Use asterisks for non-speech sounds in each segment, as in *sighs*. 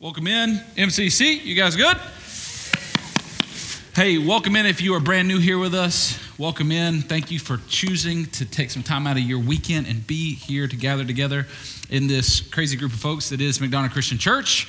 Welcome in, MCC. You guys good? Hey, welcome in if you are brand new here with us. Welcome in. Thank you for choosing to take some time out of your weekend and be here to gather together in this crazy group of folks that is McDonough Christian Church.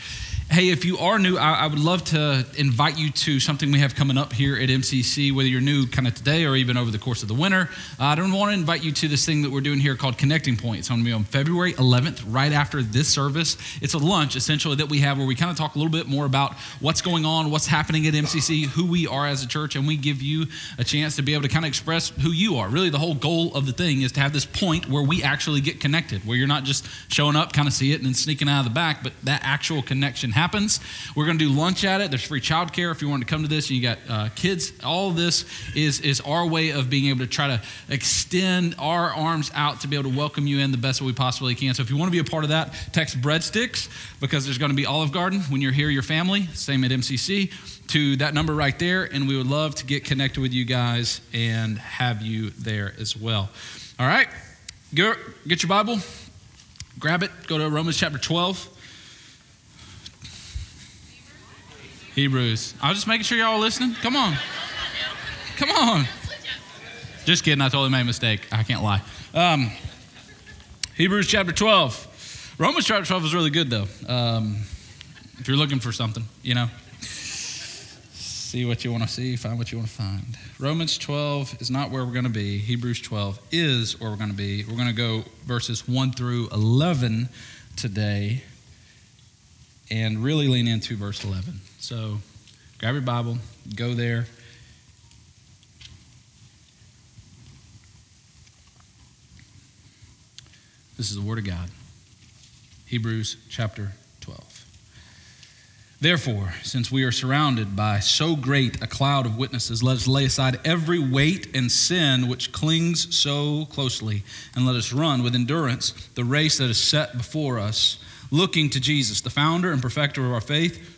Hey, if you are new, I, I, would love to invite you to something we have coming up here at MCC, whether you're new kind of today or even over the course of the winter. Uh, I don't want to invite you to this thing that we're doing here called Connecting Point. It's going to be on February 11th, right after this service. It's a lunch, essentially, that we have where we kind of talk a little bit more about what's going on, what's happening at MCC, who we are as a church, and we give you a chance to be able to kind of express who you are. Really, the whole goal of the thing is to have this point where we actually get connected, where you're not just showing up, kind of see it, and then sneaking out of the back, but that actual connection happens. We're going to do lunch at it. There's free childcare if you want to come to this and you got uh, kids. All this is, is our way of being able to try to extend our arms out to be able to welcome you in the best way we possibly can. So if you want to be a part of that, text breadsticks because there's going to be Olive Garden when you're here, your family, same at MCC, to that number right there. And we would love to get connected with you guys and have you there as well. All right, get, get your Bible, grab it, go to Romans chapter 12. Hebrews. I was just making sure y'all listening. Come on. Come on. Just kidding. I totally made a mistake. I can't lie. Um, Hebrews chapter 12. Romans chapter 12 is really good, though. Um, if you're looking for something, you know, see what you want to see, find what you want to find. Romans 12 is not where we're going to be. Hebrews 12 is where we're going to be. We're going to go verses 1 through 11 today and really lean into verse 11. So grab your Bible, go there. This is the Word of God. Hebrews chapter 12. Therefore, since we are surrounded by so great a cloud of witnesses, let us lay aside every weight and sin which clings so closely, and let us run with endurance the race that is set before us looking to Jesus, the founder and perfecter of our faith,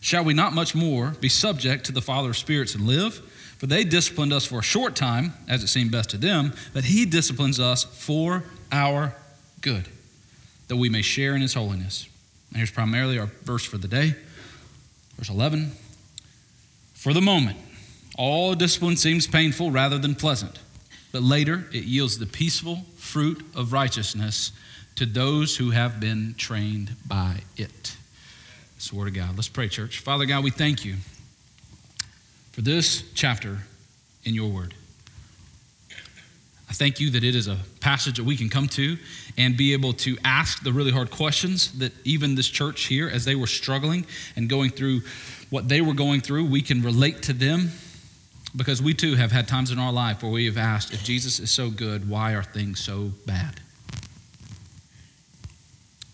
Shall we not much more be subject to the Father of spirits and live? For they disciplined us for a short time, as it seemed best to them, but He disciplines us for our good, that we may share in His holiness. And here's primarily our verse for the day, verse 11. For the moment, all discipline seems painful rather than pleasant, but later it yields the peaceful fruit of righteousness to those who have been trained by it. The Word of God. Let's pray, church. Father God, we thank you for this chapter in your Word. I thank you that it is a passage that we can come to and be able to ask the really hard questions that even this church here, as they were struggling and going through what they were going through, we can relate to them because we too have had times in our life where we have asked, if Jesus is so good, why are things so bad?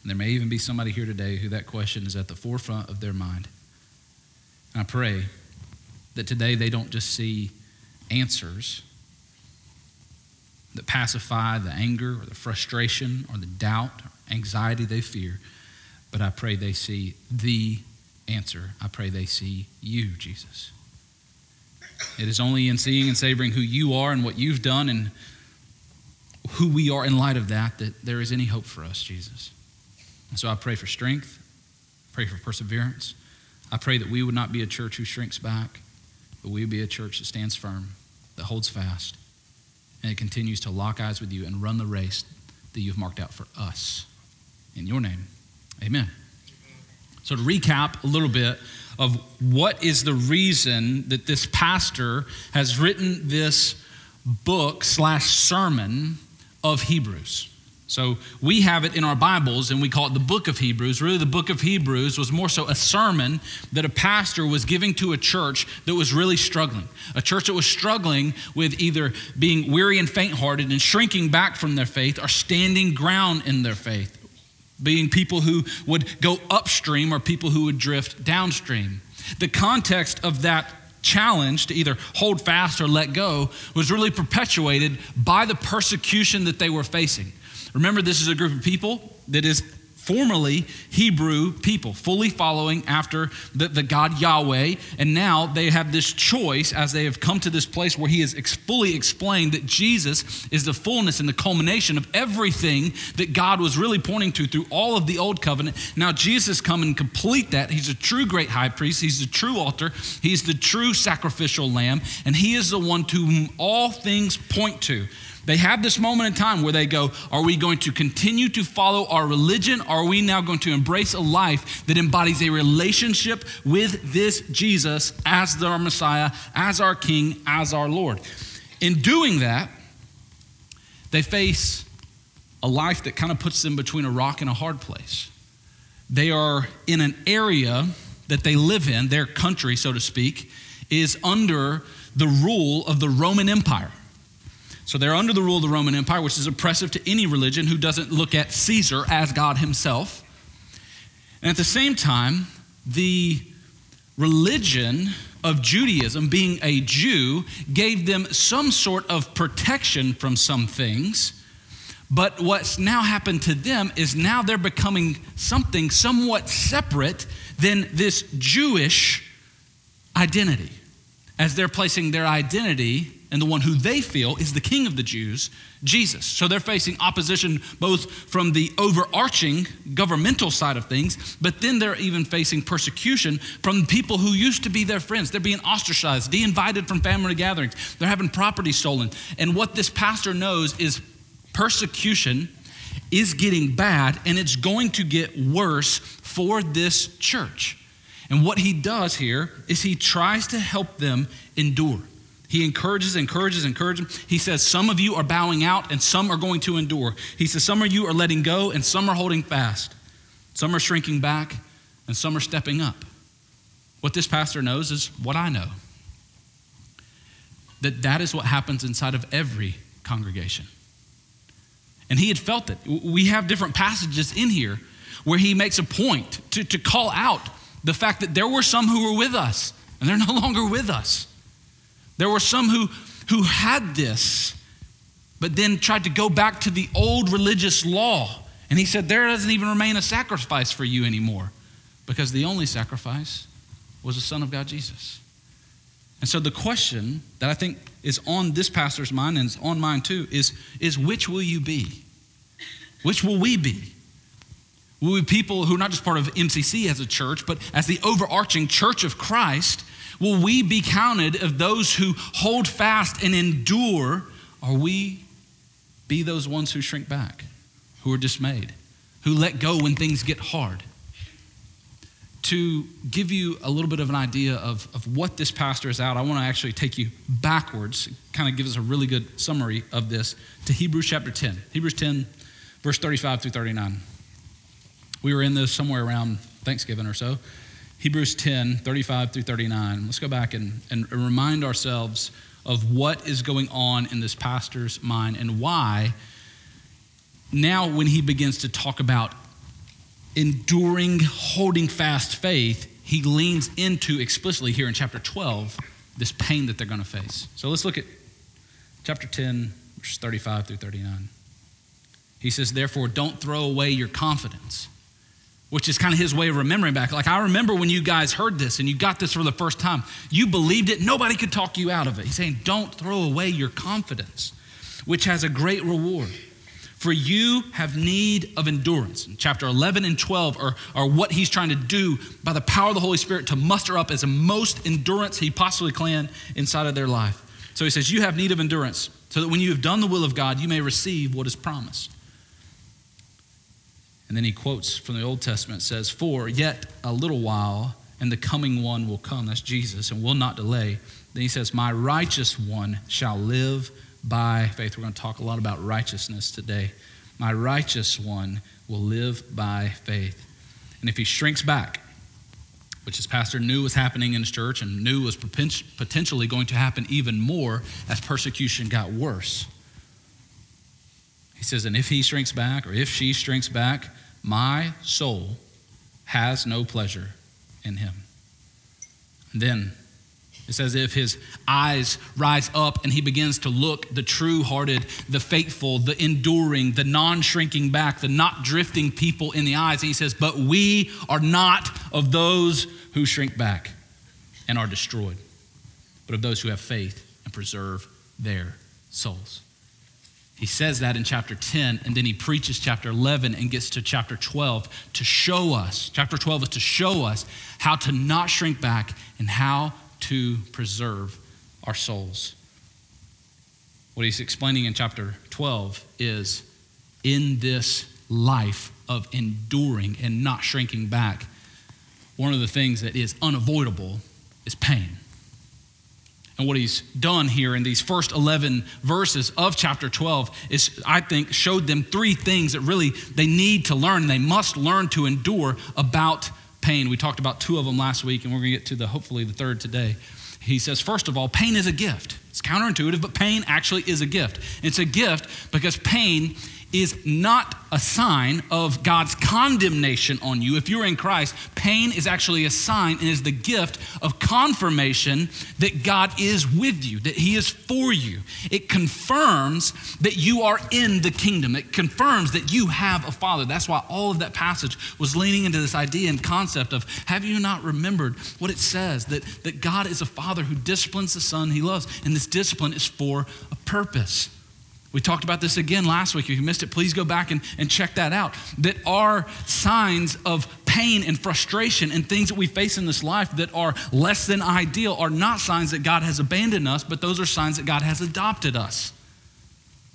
And there may even be somebody here today who that question is at the forefront of their mind. And I pray that today they don't just see answers that pacify the anger or the frustration or the doubt or anxiety they fear, but I pray they see the answer. I pray they see you, Jesus. It is only in seeing and savoring who you are and what you've done and who we are in light of that that there is any hope for us, Jesus. And so I pray for strength, pray for perseverance. I pray that we would not be a church who shrinks back, but we would be a church that stands firm, that holds fast, and it continues to lock eyes with you and run the race that you've marked out for us. In your name, amen. So, to recap a little bit of what is the reason that this pastor has written this book slash sermon of Hebrews. So we have it in our Bibles and we call it the book of Hebrews. Really, the book of Hebrews was more so a sermon that a pastor was giving to a church that was really struggling. A church that was struggling with either being weary and faint hearted and shrinking back from their faith or standing ground in their faith, being people who would go upstream or people who would drift downstream. The context of that challenge to either hold fast or let go was really perpetuated by the persecution that they were facing. Remember, this is a group of people that is formerly Hebrew people, fully following after the, the God Yahweh. And now they have this choice as they have come to this place where He has ex- fully explained that Jesus is the fullness and the culmination of everything that God was really pointing to through all of the old covenant. Now Jesus come and complete that. He's a true great high priest, He's the true altar, He's the true sacrificial lamb, and He is the one to whom all things point to. They have this moment in time where they go, Are we going to continue to follow our religion? Are we now going to embrace a life that embodies a relationship with this Jesus as our Messiah, as our King, as our Lord? In doing that, they face a life that kind of puts them between a rock and a hard place. They are in an area that they live in, their country, so to speak, is under the rule of the Roman Empire. So they're under the rule of the Roman Empire, which is oppressive to any religion who doesn't look at Caesar as God himself. And at the same time, the religion of Judaism, being a Jew, gave them some sort of protection from some things. But what's now happened to them is now they're becoming something somewhat separate than this Jewish identity, as they're placing their identity and the one who they feel is the king of the Jews, Jesus. So they're facing opposition both from the overarching governmental side of things, but then they're even facing persecution from people who used to be their friends. They're being ostracized, de invited from family gatherings, they're having property stolen. And what this pastor knows is persecution is getting bad and it's going to get worse for this church. And what he does here is he tries to help them endure. He encourages, encourages, encourages. He says, Some of you are bowing out and some are going to endure. He says, Some of you are letting go and some are holding fast. Some are shrinking back and some are stepping up. What this pastor knows is what I know that that is what happens inside of every congregation. And he had felt it. We have different passages in here where he makes a point to, to call out the fact that there were some who were with us and they're no *laughs* longer with us. There were some who, who had this, but then tried to go back to the old religious law. And he said, There doesn't even remain a sacrifice for you anymore because the only sacrifice was the Son of God, Jesus. And so the question that I think is on this pastor's mind and is on mine too is, is which will you be? Which will we be? Will we be people who are not just part of MCC as a church, but as the overarching church of Christ Will we be counted of those who hold fast and endure? Or we be those ones who shrink back, who are dismayed, who let go when things get hard? To give you a little bit of an idea of, of what this pastor is out, I want to actually take you backwards, kind of give us a really good summary of this, to Hebrews chapter 10. Hebrews 10, verse 35 through 39. We were in this somewhere around Thanksgiving or so. Hebrews 10, 35 through 39. Let's go back and, and remind ourselves of what is going on in this pastor's mind and why now, when he begins to talk about enduring, holding fast faith, he leans into explicitly here in chapter 12 this pain that they're going to face. So let's look at chapter 10, verses 35 through 39. He says, Therefore, don't throw away your confidence which is kind of his way of remembering back. Like, I remember when you guys heard this and you got this for the first time. You believed it, nobody could talk you out of it. He's saying, Don't throw away your confidence, which has a great reward. For you have need of endurance. Chapter 11 and 12 are, are what he's trying to do by the power of the Holy Spirit to muster up as the most endurance he possibly can inside of their life. So he says, You have need of endurance, so that when you have done the will of God, you may receive what is promised. And then he quotes from the Old Testament says, For yet a little while, and the coming one will come. That's Jesus, and will not delay. Then he says, My righteous one shall live by faith. We're going to talk a lot about righteousness today. My righteous one will live by faith. And if he shrinks back, which his pastor knew was happening in his church and knew was potentially going to happen even more as persecution got worse. He says, And if he shrinks back, or if she shrinks back, my soul has no pleasure in him. And then it's as if his eyes rise up and he begins to look the true hearted, the faithful, the enduring, the non shrinking back, the not drifting people in the eyes. And he says, But we are not of those who shrink back and are destroyed, but of those who have faith and preserve their souls. He says that in chapter 10, and then he preaches chapter 11 and gets to chapter 12 to show us. Chapter 12 is to show us how to not shrink back and how to preserve our souls. What he's explaining in chapter 12 is in this life of enduring and not shrinking back, one of the things that is unavoidable is pain. And what he's done here in these first 11 verses of chapter 12 is, I think, showed them three things that really they need to learn. They must learn to endure about pain. We talked about two of them last week, and we're going to get to the hopefully the third today. He says, first of all, pain is a gift. It's counterintuitive, but pain actually is a gift. It's a gift because pain is not a sign of God's condemnation on you. If you're in Christ, pain is actually a sign and is the gift of confirmation that God is with you, that He is for you. It confirms that you are in the kingdom, it confirms that you have a Father. That's why all of that passage was leaning into this idea and concept of have you not remembered what it says that, that God is a Father who disciplines the Son He loves, and this discipline is for a purpose. We talked about this again last week. If you missed it, please go back and, and check that out. That are signs of pain and frustration and things that we face in this life that are less than ideal are not signs that God has abandoned us, but those are signs that God has adopted us.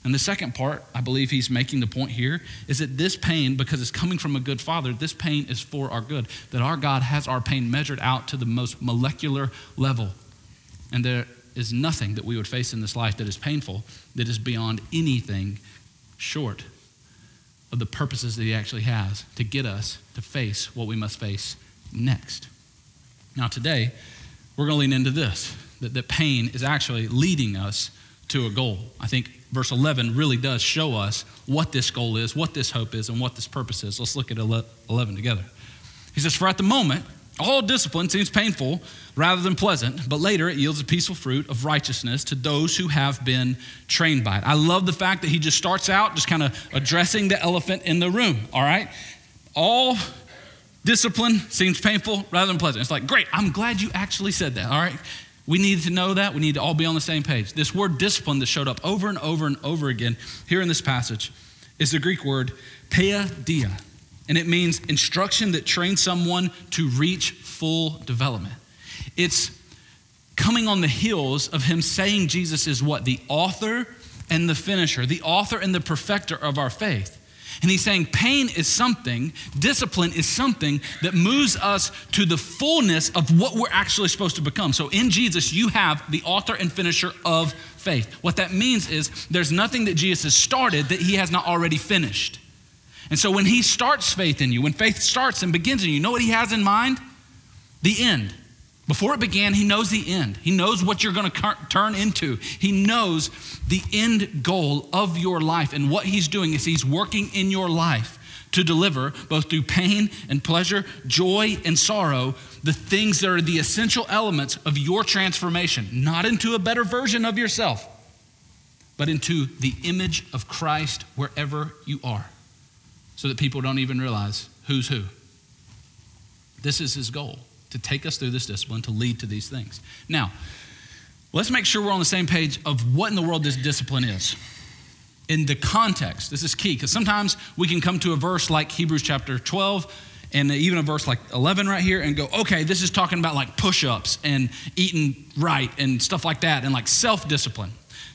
And the second part, I believe he's making the point here, is that this pain, because it's coming from a good father, this pain is for our good. That our God has our pain measured out to the most molecular level. And there is nothing that we would face in this life that is painful, that is beyond anything short of the purposes that He actually has to get us to face what we must face next. Now, today, we're going to lean into this that, that pain is actually leading us to a goal. I think verse 11 really does show us what this goal is, what this hope is, and what this purpose is. Let's look at 11 together. He says, For at the moment, all discipline seems painful rather than pleasant, but later it yields a peaceful fruit of righteousness to those who have been trained by it. I love the fact that he just starts out just kind of addressing the elephant in the room, all right? All discipline seems painful rather than pleasant. It's like, great, I'm glad you actually said that, all right? We need to know that. We need to all be on the same page. This word discipline that showed up over and over and over again here in this passage is the Greek word paideia and it means instruction that trains someone to reach full development. It's coming on the heels of him saying Jesus is what? The author and the finisher, the author and the perfecter of our faith. And he's saying pain is something, discipline is something that moves us to the fullness of what we're actually supposed to become. So in Jesus, you have the author and finisher of faith. What that means is there's nothing that Jesus has started that he has not already finished. And so when he starts faith in you, when faith starts and begins in you, you know what he has in mind? The end. Before it began, he knows the end. He knows what you're going to turn into. He knows the end goal of your life. And what he's doing is he's working in your life to deliver, both through pain and pleasure, joy and sorrow, the things that are the essential elements of your transformation, not into a better version of yourself, but into the image of Christ wherever you are so that people don't even realize who's who. This is his goal to take us through this discipline to lead to these things. Now, let's make sure we're on the same page of what in the world this discipline is. In the context, this is key because sometimes we can come to a verse like Hebrews chapter 12 and even a verse like 11 right here and go, okay, this is talking about like push ups and eating right and stuff like that and like self discipline.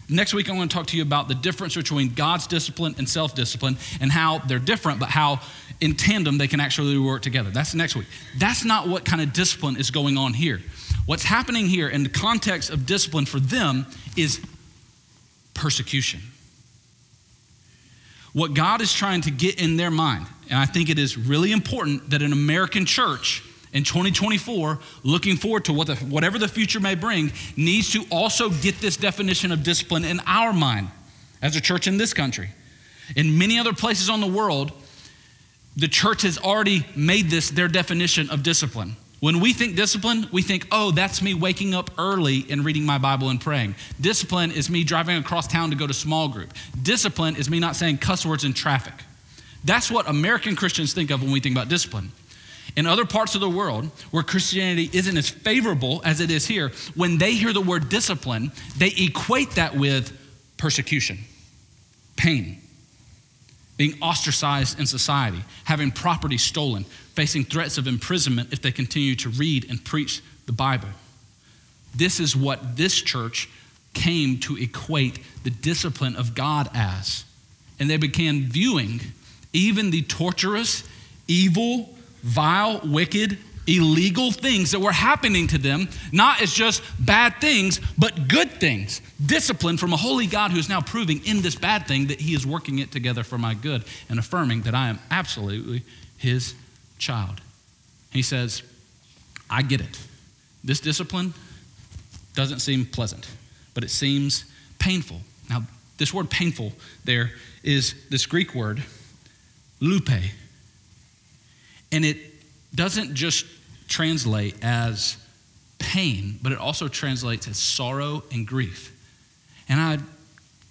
Next week, I want to talk to you about the difference between God's discipline and self discipline and how they're different, but how in tandem they can actually work together. That's next week. That's not what kind of discipline is going on here. What's happening here in the context of discipline for them is persecution. What God is trying to get in their mind, and I think it is really important that an American church in 2024, looking forward to what the, whatever the future may bring, needs to also get this definition of discipline in our mind as a church in this country. In many other places on the world, the church has already made this their definition of discipline. When we think discipline, we think, oh, that's me waking up early and reading my Bible and praying. Discipline is me driving across town to go to small group. Discipline is me not saying cuss words in traffic. That's what American Christians think of when we think about discipline. In other parts of the world where Christianity isn't as favorable as it is here, when they hear the word discipline, they equate that with persecution, pain, being ostracized in society, having property stolen, facing threats of imprisonment if they continue to read and preach the Bible. This is what this church came to equate the discipline of God as. And they began viewing even the torturous, evil, vile, wicked, illegal things that were happening to them, not as just bad things, but good things. Discipline from a holy God who is now proving in this bad thing that he is working it together for my good and affirming that I am absolutely his child. He says, I get it. This discipline doesn't seem pleasant, but it seems painful. Now, this word painful there is this Greek word, lupe and it doesn't just translate as pain, but it also translates as sorrow and grief. And I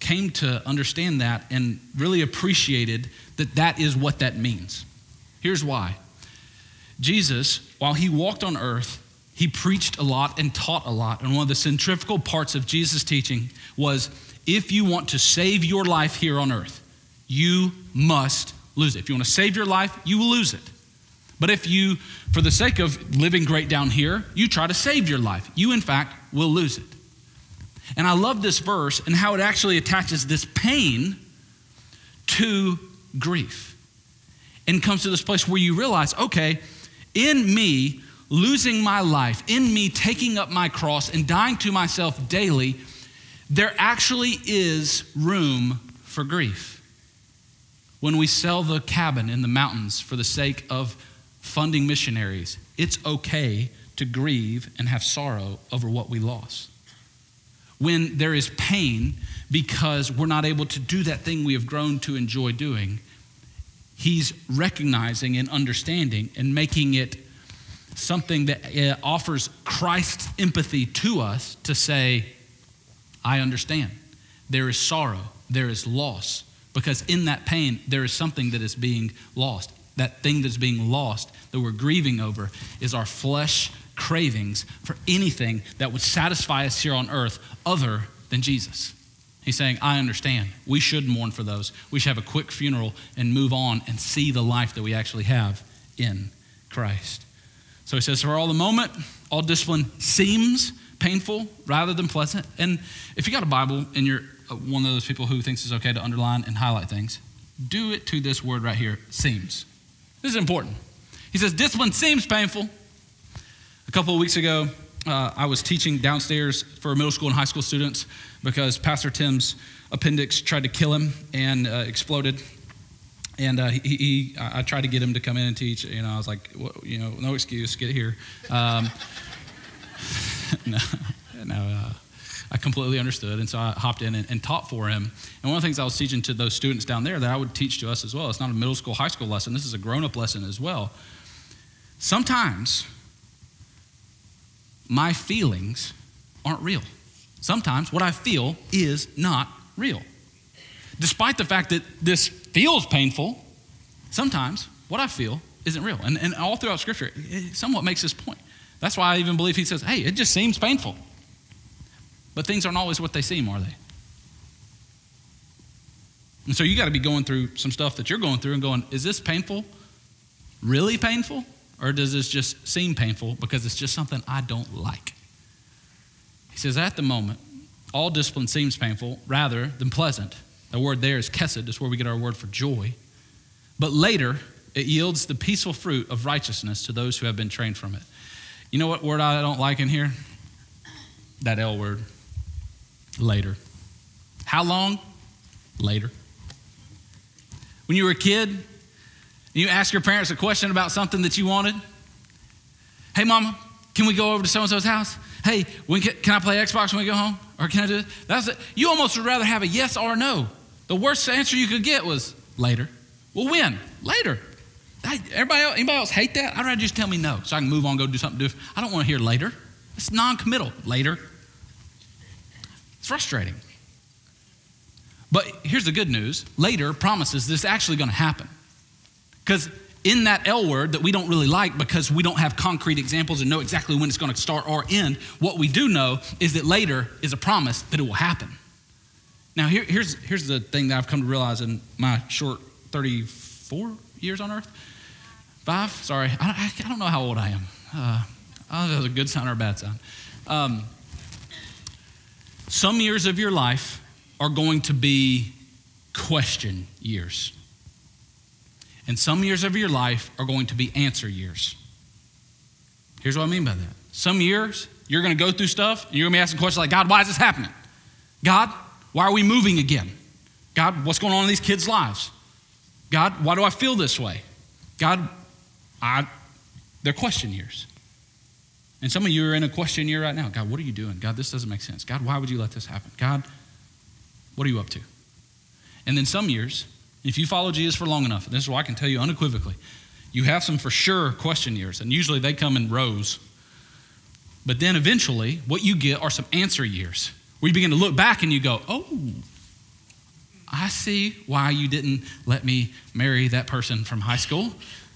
came to understand that and really appreciated that that is what that means. Here's why Jesus, while he walked on earth, he preached a lot and taught a lot. And one of the centrifugal parts of Jesus' teaching was if you want to save your life here on earth, you must lose it. If you want to save your life, you will lose it. But if you, for the sake of living great down here, you try to save your life, you in fact will lose it. And I love this verse and how it actually attaches this pain to grief and comes to this place where you realize okay, in me losing my life, in me taking up my cross and dying to myself daily, there actually is room for grief. When we sell the cabin in the mountains for the sake of funding missionaries, it's okay to grieve and have sorrow over what we lost. When there is pain because we're not able to do that thing we have grown to enjoy doing, he's recognizing and understanding and making it something that uh, offers Christ's empathy to us to say, I understand. There is sorrow, there is loss, because in that pain, there is something that is being lost that thing that's being lost that we're grieving over is our flesh cravings for anything that would satisfy us here on earth other than Jesus. He's saying, I understand. We should mourn for those. We should have a quick funeral and move on and see the life that we actually have in Christ. So he says, for all the moment, all discipline seems painful rather than pleasant. And if you got a Bible and you're uh, one of those people who thinks it's okay to underline and highlight things, do it to this word right here seems. This is important. He says, Discipline seems painful. A couple of weeks ago, uh, I was teaching downstairs for middle school and high school students because Pastor Tim's appendix tried to kill him and uh, exploded. And uh, he, he, I tried to get him to come in and teach. You know, I was like, well, you know, no excuse, get here. Um, *laughs* no, no. I completely understood. And so I hopped in and, and, taught for him. And one of the things I was teaching to those students down there that I would teach to us as well, it's not a middle school, high school lesson, this is a grown up lesson as well. Sometimes my feelings aren't real. Sometimes what I feel is not real. Despite the fact that this feels painful, sometimes what I feel isn't real. And, and all throughout Scripture, it somewhat makes this point. That's why I even believe he says, hey, it just seems painful. But things aren't always what they seem, are they? And so you got to be going through some stuff that you're going through and going, is this painful? Really painful? Or does this just seem painful because it's just something I don't like? He says, at the moment, all discipline seems painful rather than pleasant. The word there is kesed, that's where we get our word for joy. But later, it yields the peaceful fruit of righteousness to those who have been trained from it. You know what word I don't like in here? That L word. Later. How long? Later. When you were a kid, you ask your parents a question about something that you wanted. Hey, mama, can we go over to so and so's house? Hey, when can, can, I play Xbox when we go home? Or can I do? That's it. You almost would rather have a yes or a no. The worst answer you could get was later. Well, when? Later. everybody else, anybody else hate that? I'd rather just tell me no so I can move on, go do something different. I don't want to hear later. It's non committal. Later. It's frustrating. But here's the good news later promises this is actually going to happen. Because in that L word that we don't really like because we don't have concrete examples and know exactly when it's going to start or end, what we do know is that later is a promise that it will happen. Now, here, here's, here's the thing that I've come to realize in my short 34 years on earth. Five? Sorry. I, I don't know how old I am. Uh, I don't know if that's a good sign or a bad sign. Um, some years of your life are going to be question years. And some years of your life are going to be answer years. Here's what I mean by that. Some years, you're going to go through stuff and you're going to be asking questions like, God, why is this happening? God, why are we moving again? God, what's going on in these kids' lives? God, why do I feel this way? God, I, they're question years. And some of you are in a question year right now. God, what are you doing? God, this doesn't make sense. God, why would you let this happen? God, what are you up to? And then some years, if you follow Jesus for long enough, this is what I can tell you unequivocally, you have some for sure question years, and usually they come in rows. But then eventually, what you get are some answer years where you begin to look back and you go, oh, I see why you didn't let me marry that person from high school.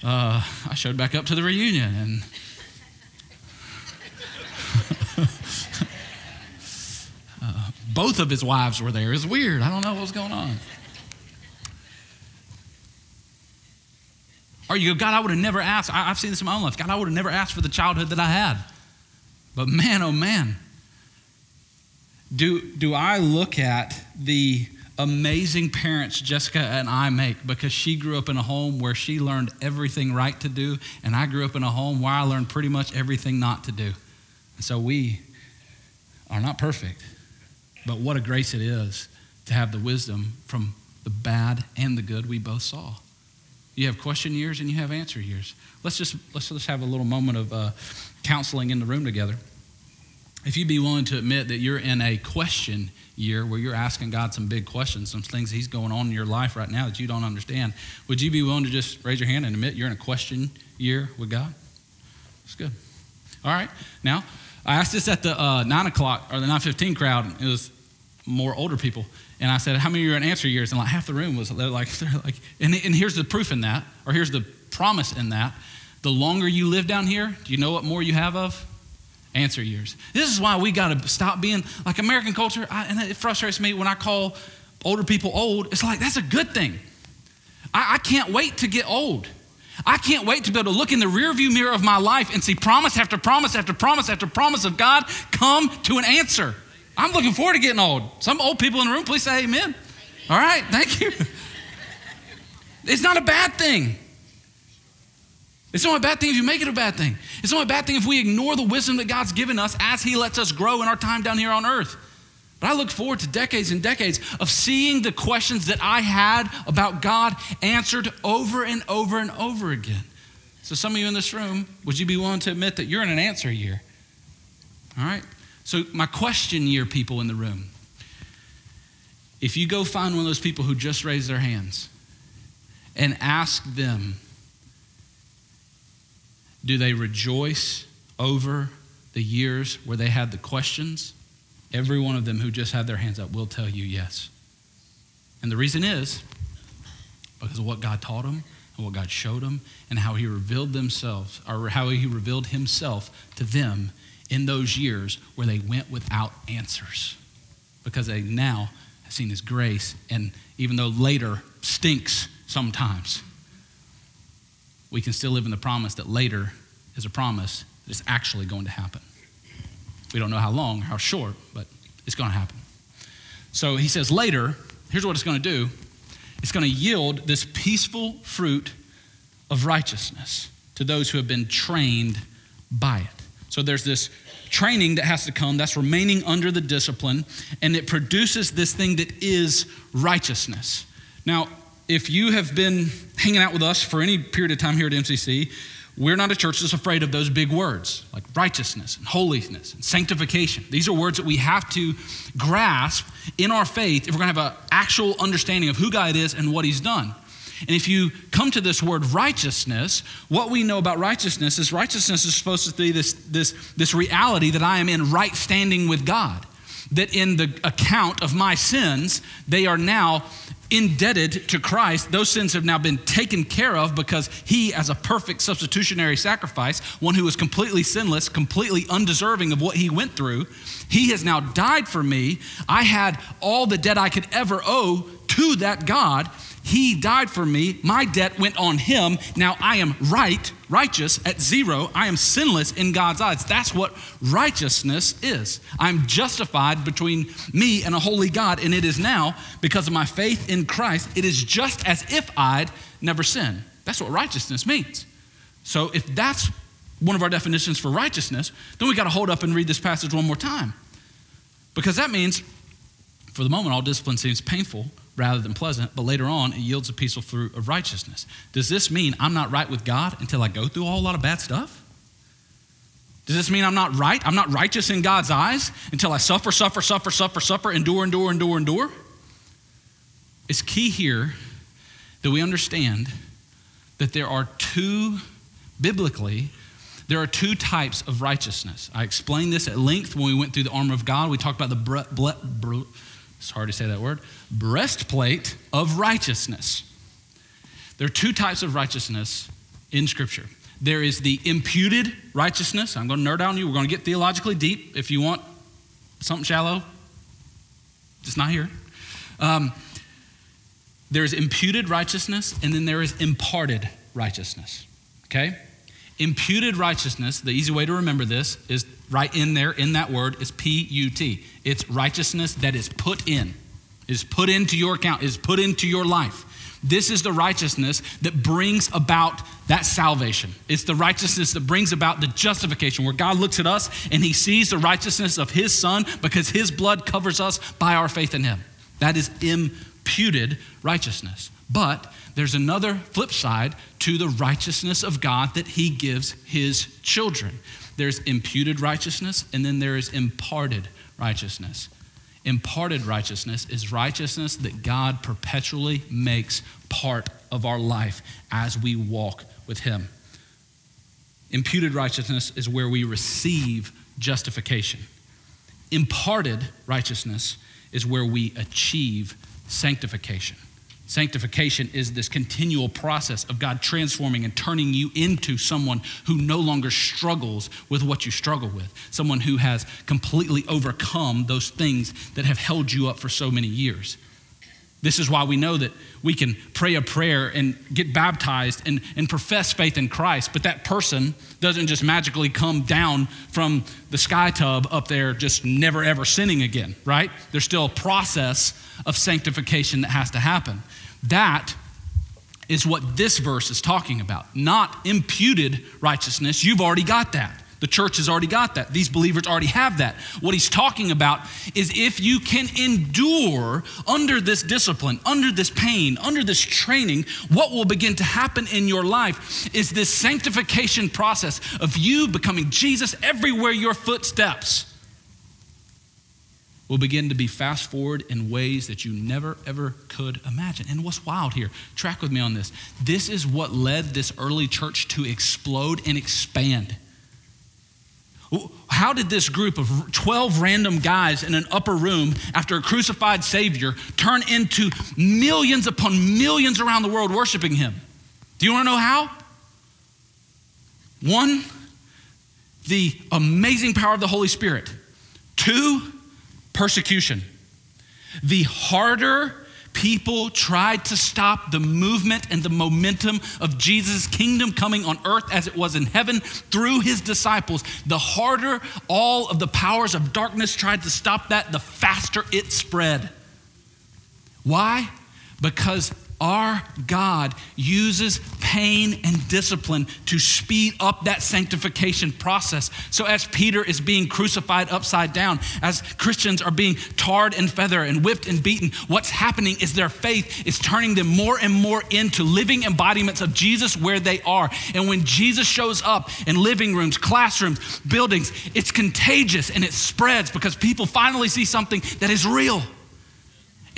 Uh, I showed back up to the reunion and. Both of his wives were there. It's weird. I don't know what was going on. Or you go, God, I would have never asked. I, have seen this in my own life. God, I would have never asked for the childhood that I had. But man, oh man, do, do I look at the amazing parents Jessica and I make because she grew up in a home where she learned everything right to do, and I grew up in a home where I learned pretty much everything not to do. And so we are not perfect, but what a grace it is to have the wisdom from the bad and the good we both saw. You have question years and you have answer years. Let's just let's just have a little moment of uh, counseling in the room together. If you'd be willing to admit that you're in a question year where you're asking God some big questions, some things He's going on in your life right now that you don't understand, would you be willing to just raise your hand and admit you're in a question year with God? That's good. All right. Now, I asked this at the uh, 9 o'clock or the 9.15 crowd. It was more older people. And I said, How many of you are in answer years? And like half the room was like, *laughs* they're like and, and here's the proof in that, or here's the promise in that. The longer you live down here, do you know what more you have of? Answer years. This is why we got to stop being like American culture. I, and it frustrates me when I call older people old. It's like, that's a good thing. I, I can't wait to get old. I can't wait to be able to look in the rearview mirror of my life and see promise after promise after promise after promise of God come to an answer. I'm looking forward to getting old. Some old people in the room, please say amen. amen. All right, thank you. It's not a bad thing. It's not a bad thing if you make it a bad thing. It's not a bad thing if we ignore the wisdom that God's given us as He lets us grow in our time down here on earth. But I look forward to decades and decades of seeing the questions that I had about God answered over and over and over again. So, some of you in this room, would you be willing to admit that you're in an answer year? All right? So, my question year people in the room if you go find one of those people who just raised their hands and ask them, do they rejoice over the years where they had the questions? Every one of them who just had their hands up will tell you yes. And the reason is because of what God taught them and what God showed them and how he revealed themselves or how he revealed himself to them in those years where they went without answers because they now have seen his grace. And even though later stinks sometimes, we can still live in the promise that later is a promise that is actually going to happen. We don't know how long, how short, but it's going to happen. So he says later, here's what it's going to do it's going to yield this peaceful fruit of righteousness to those who have been trained by it. So there's this training that has to come that's remaining under the discipline, and it produces this thing that is righteousness. Now, if you have been hanging out with us for any period of time here at MCC, we're not a church that's afraid of those big words like righteousness and holiness and sanctification. These are words that we have to grasp in our faith if we're going to have an actual understanding of who God is and what He's done. And if you come to this word righteousness, what we know about righteousness is righteousness is supposed to be this, this, this reality that I am in right standing with God. That in the account of my sins, they are now indebted to Christ. Those sins have now been taken care of because He, as a perfect substitutionary sacrifice, one who is completely sinless, completely undeserving of what He went through, He has now died for me. I had all the debt I could ever owe to that God. He died for me. My debt went on him. Now I am right, righteous at zero. I am sinless in God's eyes. That's what righteousness is. I'm justified between me and a holy God. And it is now, because of my faith in Christ, it is just as if I'd never sinned. That's what righteousness means. So if that's one of our definitions for righteousness, then we got to hold up and read this passage one more time. Because that means, for the moment, all discipline seems painful rather than pleasant, but later on it yields a peaceful fruit of righteousness. Does this mean I'm not right with God until I go through a whole lot of bad stuff? Does this mean I'm not right? I'm not righteous in God's eyes until I suffer, suffer, suffer, suffer, suffer, endure, endure, endure, endure? It's key here that we understand that there are two, biblically, there are two types of righteousness. I explained this at length when we went through the armor of God. We talked about the bre- ble- bre- it's hard to say that word, breastplate of righteousness. There are two types of righteousness in Scripture. There is the imputed righteousness. I'm going to nerd on you. We're going to get theologically deep. If you want something shallow, it's not here. Um, there is imputed righteousness, and then there is imparted righteousness. Okay? Imputed righteousness, the easy way to remember this is right in there in that word is P U T. It's righteousness that is put in, is put into your account, is put into your life. This is the righteousness that brings about that salvation. It's the righteousness that brings about the justification, where God looks at us and he sees the righteousness of his son because his blood covers us by our faith in him. That is imputed righteousness. But there's another flip side to the righteousness of God that he gives his children. There's imputed righteousness, and then there is imparted righteousness. Imparted righteousness is righteousness that God perpetually makes part of our life as we walk with him. Imputed righteousness is where we receive justification. Imparted righteousness is where we achieve sanctification. Sanctification is this continual process of God transforming and turning you into someone who no longer struggles with what you struggle with, someone who has completely overcome those things that have held you up for so many years. This is why we know that we can pray a prayer and get baptized and, and profess faith in Christ, but that person doesn't just magically come down from the sky tub up there, just never ever sinning again, right? There's still a process of sanctification that has to happen. That is what this verse is talking about, not imputed righteousness. You've already got that. The church has already got that. These believers already have that. What he's talking about is if you can endure under this discipline, under this pain, under this training, what will begin to happen in your life is this sanctification process of you becoming Jesus everywhere your foot steps will begin to be fast forward in ways that you never ever could imagine. And what's wild here, track with me on this. This is what led this early church to explode and expand. How did this group of 12 random guys in an upper room after a crucified Savior turn into millions upon millions around the world worshiping Him? Do you want to know how? One, the amazing power of the Holy Spirit. Two, persecution. The harder people tried to stop the movement and the momentum of Jesus' kingdom coming on earth as it was in heaven through his disciples, the harder all of the powers of darkness tried to stop that, the faster it spread. Why? Because our God uses pain and discipline to speed up that sanctification process. So, as Peter is being crucified upside down, as Christians are being tarred and feathered and whipped and beaten, what's happening is their faith is turning them more and more into living embodiments of Jesus where they are. And when Jesus shows up in living rooms, classrooms, buildings, it's contagious and it spreads because people finally see something that is real.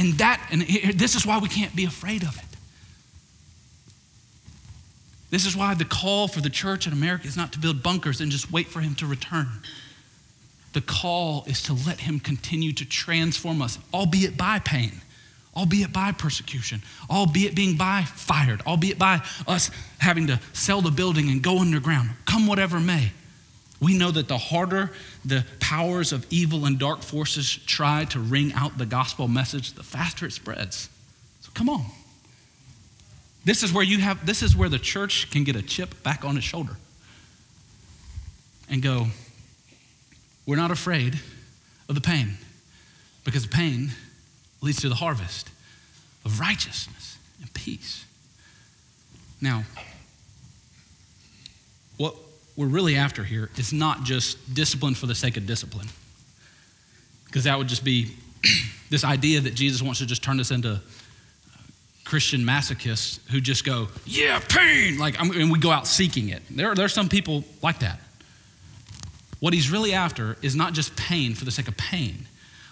And that, and this is why we can't be afraid of it. This is why the call for the church in America is not to build bunkers and just wait for him to return. The call is to let him continue to transform us, albeit by pain, albeit by persecution, albeit being by fired, albeit by us having to sell the building and go underground, come whatever may. We know that the harder the powers of evil and dark forces try to wring out the gospel message, the faster it spreads. So come on. This is where you have this is where the church can get a chip back on its shoulder and go, we're not afraid of the pain because the pain leads to the harvest of righteousness and peace. Now, what we're really after here is not just discipline for the sake of discipline. Because that would just be *clears throat* this idea that Jesus wants to just turn us into Christian masochists who just go, yeah, pain, like, and we go out seeking it. There, there are some people like that. What he's really after is not just pain for the sake of pain.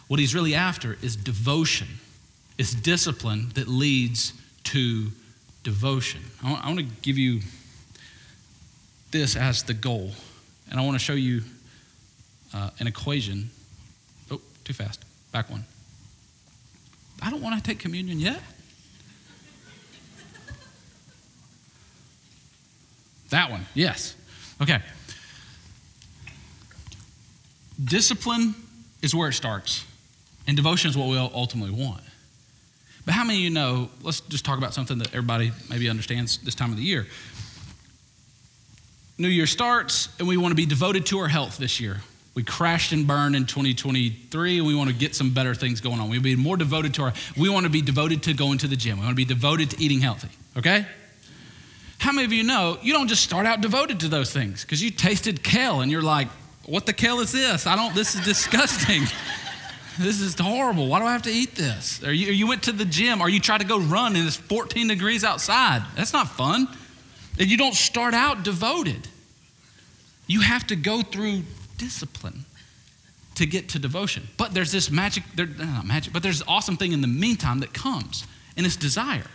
What he's really after is devotion. It's discipline that leads to devotion. I want, I want to give you this as the goal. And I want to show you uh, an equation. Oh, too fast. Back one. I don't want to take communion yet. That one, yes. Okay. Discipline is where it starts, and devotion is what we ultimately want. But how many of you know? Let's just talk about something that everybody maybe understands this time of the year. New Year starts, and we want to be devoted to our health this year. We crashed and burned in 2023, and we want to get some better things going on. We be more devoted to our, we want to be devoted to going to the gym. We want to be devoted to eating healthy, okay? How many of you know you don't just start out devoted to those things because you tasted kale and you're like, what the kale is this? I don't, this is disgusting. *laughs* this is horrible. Why do I have to eat this? Or you, or you went to the gym or you try to go run and it's 14 degrees outside. That's not fun. And you don't start out devoted. You have to go through discipline to get to devotion. But there's this magic, there, not magic, but there's this awesome thing in the meantime that comes, and it's desire.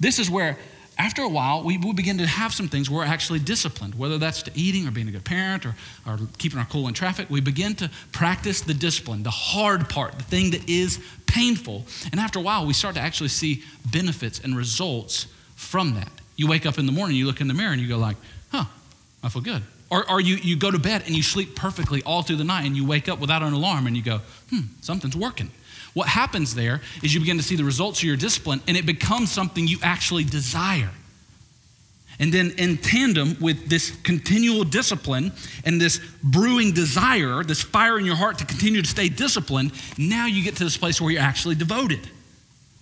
This is where, after a while, we begin to have some things where we're actually disciplined, whether that's to eating or being a good parent or, or keeping our cool in traffic. We begin to practice the discipline, the hard part, the thing that is painful. And after a while, we start to actually see benefits and results from that. You wake up in the morning, you look in the mirror, and you go like, huh, I feel good. Or, or you, you go to bed and you sleep perfectly all through the night and you wake up without an alarm and you go, hmm, something's working. What happens there is you begin to see the results of your discipline and it becomes something you actually desire. And then, in tandem with this continual discipline and this brewing desire, this fire in your heart to continue to stay disciplined, now you get to this place where you're actually devoted.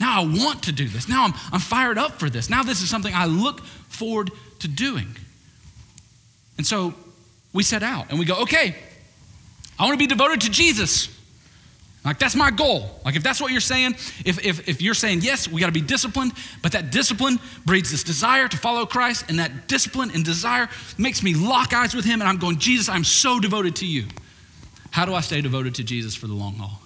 Now I want to do this. Now I'm, I'm fired up for this. Now this is something I look forward to doing. And so we set out and we go, okay, I want to be devoted to Jesus. Like, that's my goal. Like, if that's what you're saying, if, if, if you're saying, yes, we got to be disciplined, but that discipline breeds this desire to follow Christ, and that discipline and desire makes me lock eyes with Him, and I'm going, Jesus, I'm so devoted to you. How do I stay devoted to Jesus for the long haul?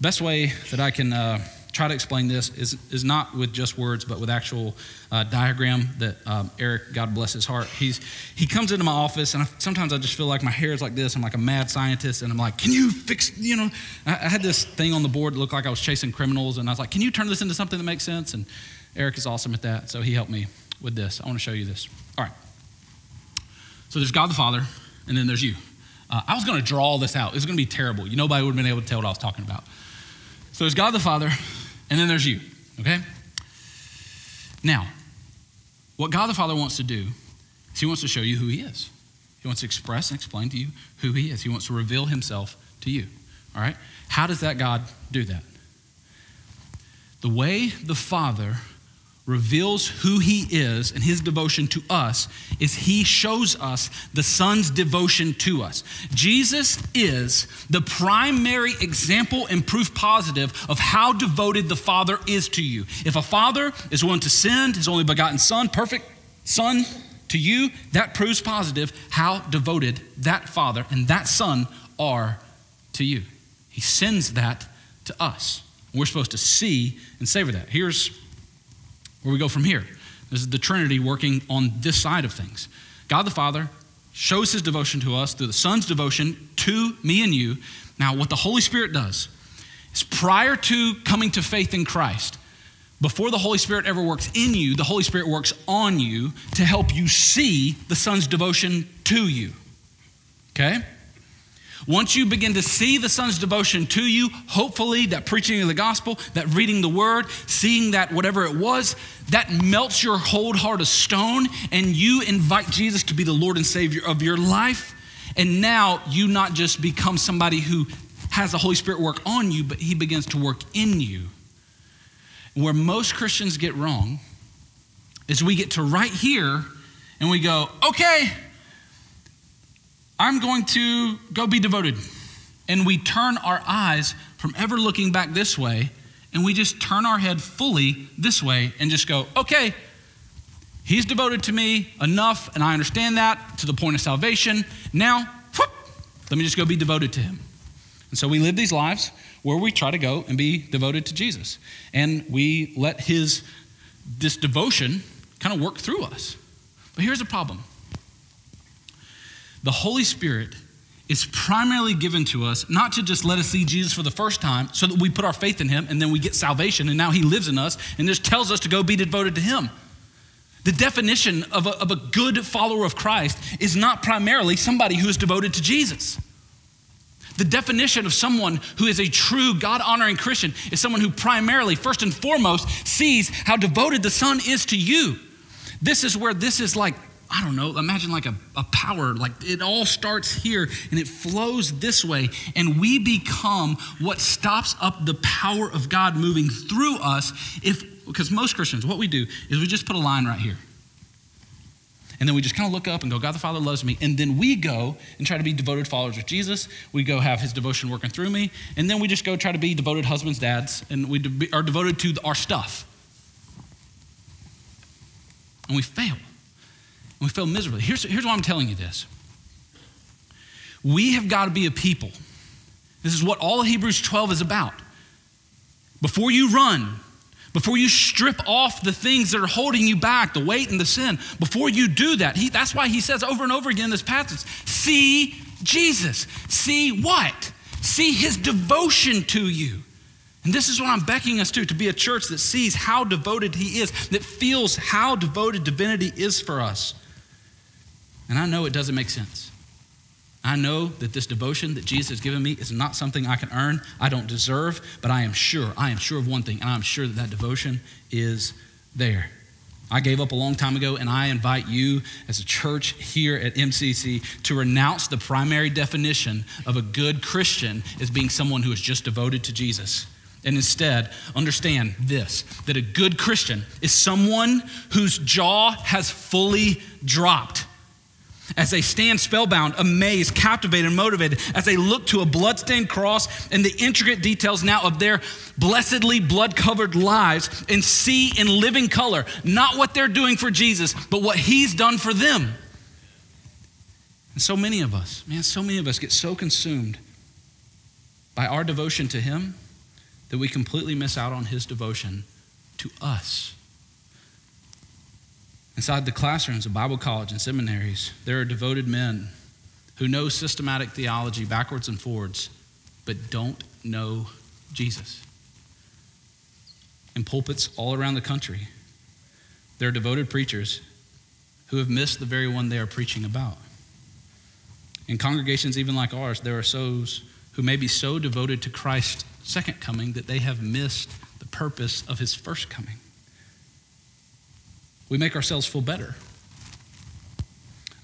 Best way that I can uh, try to explain this is, is not with just words, but with actual uh, diagram that um, Eric, God bless his heart, he's, he comes into my office, and I, sometimes I just feel like my hair is like this. I'm like a mad scientist, and I'm like, can you fix, you know, I, I had this thing on the board that looked like I was chasing criminals, and I was like, can you turn this into something that makes sense? And Eric is awesome at that, so he helped me with this. I want to show you this. All right. So there's God the Father, and then there's you. Uh, I was going to draw all this out. It was going to be terrible. Nobody would have been able to tell what I was talking about. So there's God the Father, and then there's you, okay? Now, what God the Father wants to do is He wants to show you who He is. He wants to express and explain to you who He is. He wants to reveal Himself to you, all right? How does that God do that? The way the Father reveals who he is and his devotion to us is he shows us the Son's devotion to us. Jesus is the primary example and proof positive of how devoted the Father is to you. If a father is willing to send his only begotten Son, perfect Son, to you, that proves positive how devoted that Father and that Son are to you. He sends that to us. We're supposed to see and savor that. Here's where we go from here. This is the Trinity working on this side of things. God the Father shows his devotion to us through the Son's devotion to me and you. Now, what the Holy Spirit does is prior to coming to faith in Christ, before the Holy Spirit ever works in you, the Holy Spirit works on you to help you see the Son's devotion to you. Okay? Once you begin to see the Son's devotion to you, hopefully that preaching of the gospel, that reading the word, seeing that whatever it was, that melts your cold heart of stone, and you invite Jesus to be the Lord and Savior of your life. And now you not just become somebody who has the Holy Spirit work on you, but He begins to work in you. Where most Christians get wrong is we get to right here and we go, okay, I'm going to go be devoted. And we turn our eyes from ever looking back this way, and we just turn our head fully this way and just go, okay, he's devoted to me enough, and I understand that to the point of salvation. Now, whoop, let me just go be devoted to him. And so we live these lives where we try to go and be devoted to Jesus. And we let his this devotion kind of work through us. But here's the problem the Holy Spirit is primarily given to us not to just let us see Jesus for the first time so that we put our faith in him and then we get salvation and now he lives in us and just tells us to go be devoted to him. The definition of a, of a good follower of Christ is not primarily somebody who is devoted to Jesus. The definition of someone who is a true God honoring Christian is someone who primarily, first and foremost, sees how devoted the Son is to you. This is where this is like I don't know, imagine like a, a power, like it all starts here and it flows this way, and we become what stops up the power of God moving through us. If because most Christians, what we do is we just put a line right here. And then we just kind of look up and go, God the Father loves me. And then we go and try to be devoted followers of Jesus. We go have his devotion working through me. And then we just go try to be devoted husbands, dads, and we are devoted to our stuff. And we fail we fail miserably. Here's, here's why I'm telling you this. We have got to be a people. This is what all Hebrews 12 is about. Before you run, before you strip off the things that are holding you back, the weight and the sin, before you do that, he, that's why he says over and over again in this passage see Jesus. See what? See his devotion to you. And this is what I'm beckoning us to to be a church that sees how devoted he is, that feels how devoted divinity is for us. And I know it doesn't make sense. I know that this devotion that Jesus has given me is not something I can earn, I don't deserve, but I am sure, I am sure of one thing, and I'm sure that that devotion is there. I gave up a long time ago, and I invite you as a church here at MCC to renounce the primary definition of a good Christian as being someone who is just devoted to Jesus. And instead, understand this that a good Christian is someone whose jaw has fully dropped as they stand spellbound, amazed, captivated, and motivated, as they look to a bloodstained cross and the intricate details now of their blessedly blood covered lives and see in living color not what they're doing for Jesus, but what He's done for them. And so many of us, man, so many of us get so consumed by our devotion to Him that we completely miss out on His devotion to us. Inside the classrooms of Bible college and seminaries, there are devoted men who know systematic theology backwards and forwards, but don't know Jesus. In pulpits all around the country, there are devoted preachers who have missed the very one they are preaching about. In congregations even like ours, there are those who may be so devoted to Christ's second coming that they have missed the purpose of his first coming we make ourselves feel better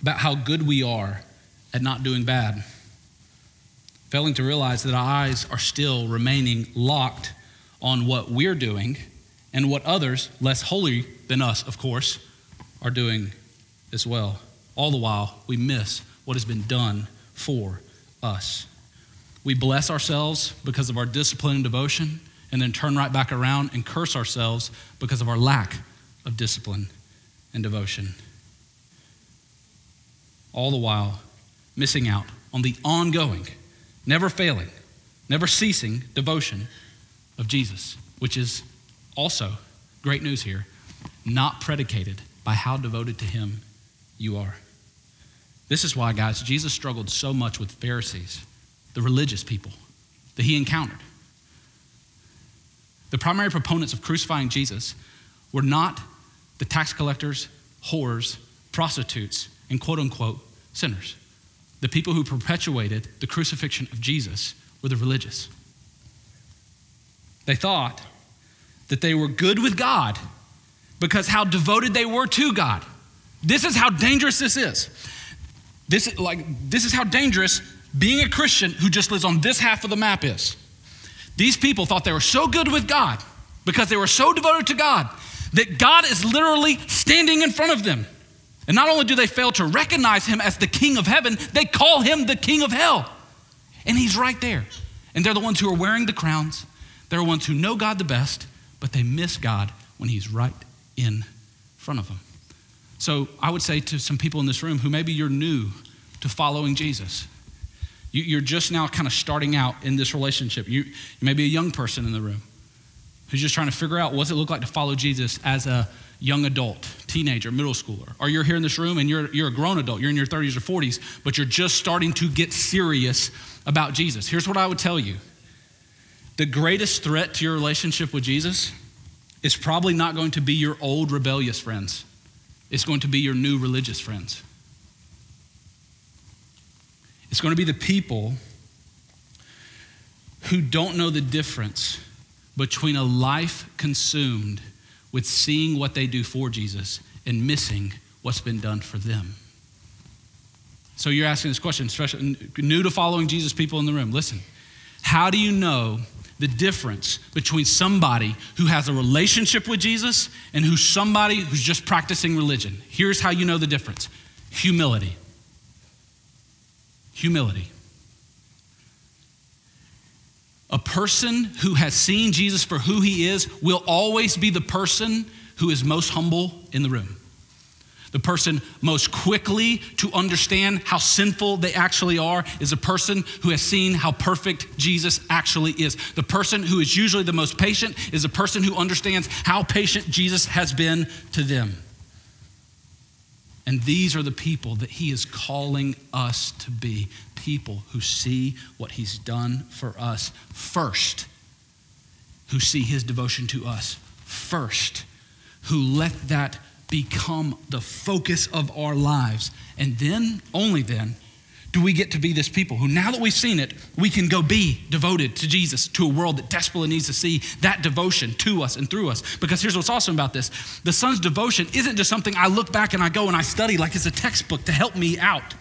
about how good we are at not doing bad, failing to realize that our eyes are still remaining locked on what we're doing and what others, less holy than us, of course, are doing as well. All the while, we miss what has been done for us. We bless ourselves because of our discipline and devotion, and then turn right back around and curse ourselves because of our lack of discipline and devotion. All the while, missing out on the ongoing, never failing, never ceasing devotion of Jesus, which is also great news here, not predicated by how devoted to Him you are. This is why, guys, Jesus struggled so much with Pharisees, the religious people that he encountered. The primary proponents of crucifying Jesus were not the tax collectors, whores, prostitutes, and quote unquote sinners. The people who perpetuated the crucifixion of Jesus were the religious. They thought that they were good with God because how devoted they were to God. This is how dangerous this is. This is like this is how dangerous being a Christian who just lives on this half of the map is. These people thought they were so good with God because they were so devoted to God that God is literally standing in front of them. And not only do they fail to recognize him as the king of heaven, they call him the king of hell. And he's right there. And they're the ones who are wearing the crowns. They're the ones who know God the best, but they miss God when he's right in front of them. So I would say to some people in this room who maybe you're new to following Jesus, you, are just now kind of starting out in this relationship. You, you may be a young person in the room who's just trying to figure out what does it look like to follow Jesus as a young adult, teenager, middle schooler. Or you're here in this room and you're, you're a grown adult, you're in your 30s or 40s, but you're just starting to get serious about Jesus. Here's what I would tell you the greatest threat to your relationship with Jesus is probably not going to be your old rebellious friends, it's going to be your new religious friends. It's going to be the people who don't know the difference between a life consumed with seeing what they do for Jesus and missing what's been done for them. So you're asking this question, especially new to following Jesus people in the room. Listen, how do you know the difference between somebody who has a relationship with Jesus and who's somebody who's just practicing religion? Here's how you know the difference humility humility. A person who has seen Jesus for who he is will always be the person who is most humble in the room. The person most quickly to understand how sinful they actually are is a person who has seen how perfect Jesus actually is. The person who is usually the most patient is a person who understands how patient Jesus has been to them. And these are the people that he is calling us to be people who see what he's done for us first, who see his devotion to us first, who let that become the focus of our lives. And then, only then, do we get to be this people who, now that we've seen it, we can go be devoted to Jesus, to a world that desperately needs to see that devotion to us and through us. Because here's what's awesome about this the Son's devotion isn't just something I look back and I go and I study like it's a textbook to help me out.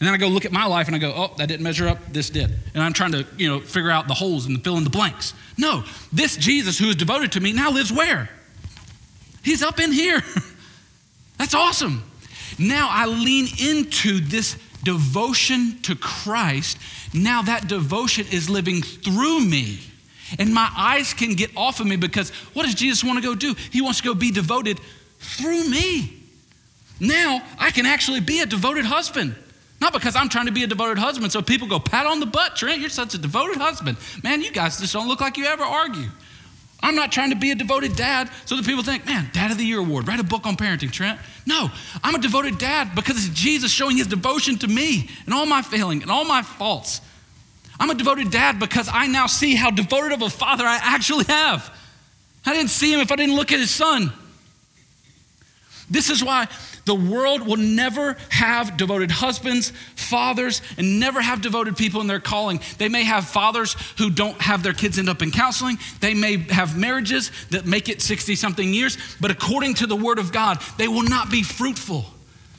And then I go look at my life and I go, oh, that didn't measure up, this did. And I'm trying to, you know, figure out the holes and fill in the blanks. No, this Jesus who is devoted to me now lives where? He's up in here. *laughs* That's awesome. Now I lean into this devotion to Christ, now that devotion is living through me. And my eyes can get off of me because what does Jesus want to go do? He wants to go be devoted through me. Now I can actually be a devoted husband. Not because I'm trying to be a devoted husband, so people go, pat on the butt, Trent, you're such a devoted husband. Man, you guys just don't look like you ever argue. I'm not trying to be a devoted dad so that people think, man, Dad of the Year award, write a book on parenting, Trent. No, I'm a devoted dad because it's Jesus showing his devotion to me and all my failing and all my faults. I'm a devoted dad because I now see how devoted of a father I actually have. I didn't see him if I didn't look at his son. This is why the world will never have devoted husbands, fathers, and never have devoted people in their calling. They may have fathers who don't have their kids end up in counseling. They may have marriages that make it 60 something years, but according to the word of God, they will not be fruitful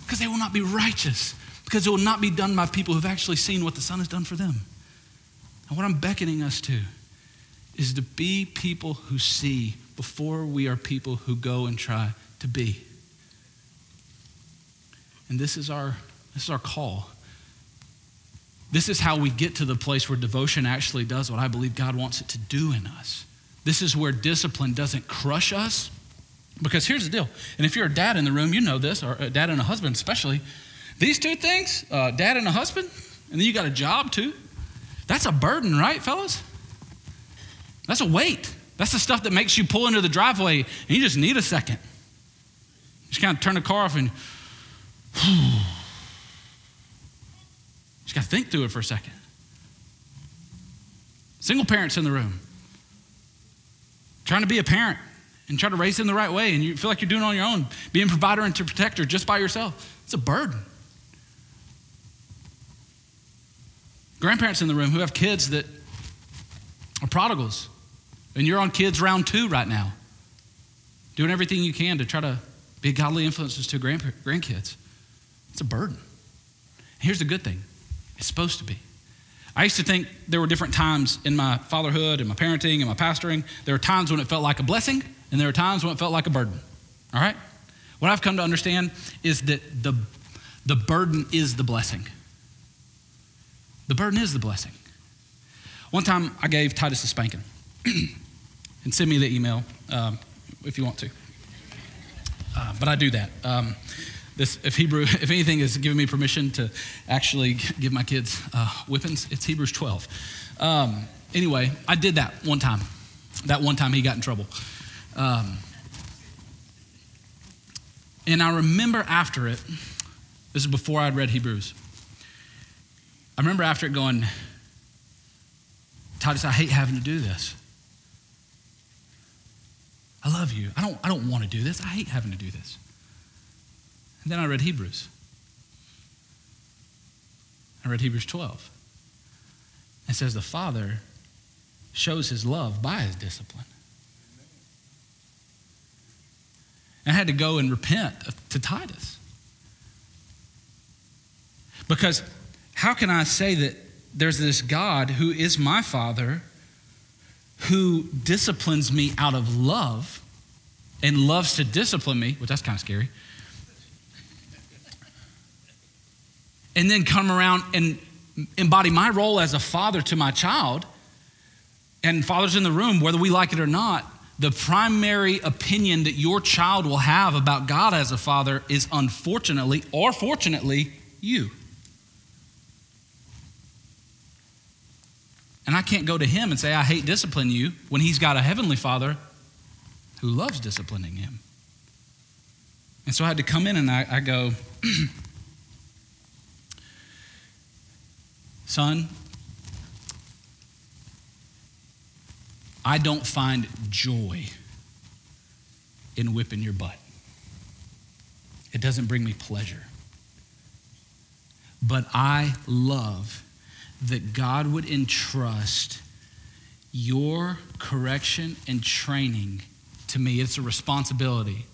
because they will not be righteous, because it will not be done by people who've actually seen what the Son has done for them. And what I'm beckoning us to is to be people who see before we are people who go and try to be. And this is our, this is our call. This is how we get to the place where devotion actually does what I believe God wants it to do in us. This is where discipline doesn't crush us. Because here's the deal, and if you're a dad in the room, you know this, or a dad and a husband especially. These two things, uh, dad and a husband, and then you got a job too, that's a burden, right, fellas? That's a weight. That's the stuff that makes you pull into the driveway and you just need a second. Just kind of turn the car off and *sighs* just got to think through it for a second. Single parents in the room, trying to be a parent and try to raise them the right way, and you feel like you're doing it on your own, being provider and protector just by yourself. It's a burden. Grandparents in the room who have kids that are prodigals, and you're on kids round two right now, doing everything you can to try to be godly influences to grandkids. It's a burden. Here's the good thing it's supposed to be. I used to think there were different times in my fatherhood and my parenting and my pastoring. There were times when it felt like a blessing, and there were times when it felt like a burden. All right? What I've come to understand is that the, the burden is the blessing. The burden is the blessing. One time I gave Titus a spanking. *clears throat* and send me the email um, if you want to. Uh, but I do that. Um, this, if Hebrew, *laughs* if anything is giving me permission to actually give my kids uh, whippings, it's Hebrews 12. Um, anyway, I did that one time. That one time he got in trouble. Um, and I remember after it, this is before I'd read Hebrews. I remember after it going, Titus, I hate having to do this. I love you. I don't, I don't want to do this. I hate having to do this. And then I read Hebrews. I read Hebrews 12. It says the Father shows his love by his discipline. And I had to go and repent to Titus. Because how can I say that there's this God who is my Father who disciplines me out of love and loves to discipline me, which that's kind of scary, and then come around and embody my role as a father to my child, and fathers in the room, whether we like it or not, the primary opinion that your child will have about God as a father is unfortunately or fortunately you. And I can't go to him and say, I hate disciplining you when he's got a heavenly father who loves disciplining him. And so I had to come in and I, I go, *clears throat* Son, I don't find joy in whipping your butt. It doesn't bring me pleasure. But I love that God would entrust your correction and training to me. It's a responsibility.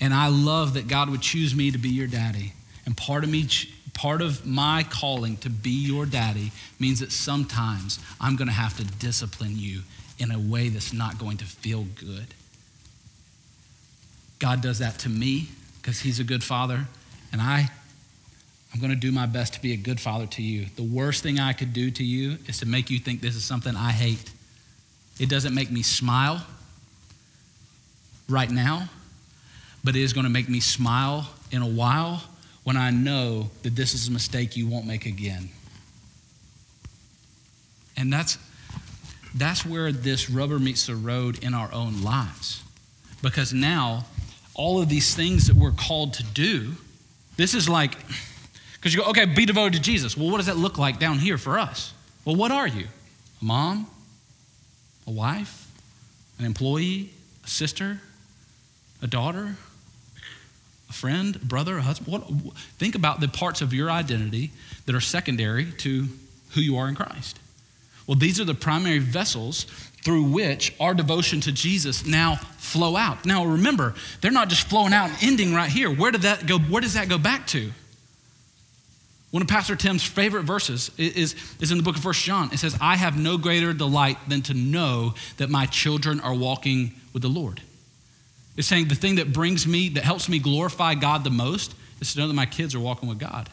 And I love that God would choose me to be your daddy. And part of me part of my calling to be your daddy means that sometimes I'm going to have to discipline you in a way that's not going to feel good. God does that to me because he's a good father, and I I'm going to do my best to be a good father to you. The worst thing I could do to you is to make you think this is something I hate. It doesn't make me smile right now, but it is going to make me smile in a while when I know that this is a mistake you won't make again. And that's, that's where this rubber meets the road in our own lives. Because now, all of these things that we're called to do, this is like, because you go, okay, be devoted to Jesus. Well, what does that look like down here for us? Well, what are you? A mom? A wife? An employee? A sister? A daughter? A friend? Brother? A husband? What, think about the parts of your identity that are secondary to who you are in Christ. Well, these are the primary vessels through which our devotion to Jesus now flow out. Now remember, they're not just flowing out and ending right here. Where did that go? Where does that go back to? One of Pastor Tim's favorite verses is, is in the book of First John. It says, I have no greater delight than to know that my children are walking with the Lord. Saying the thing that brings me, that helps me glorify God the most, is to know that my kids are walking with God.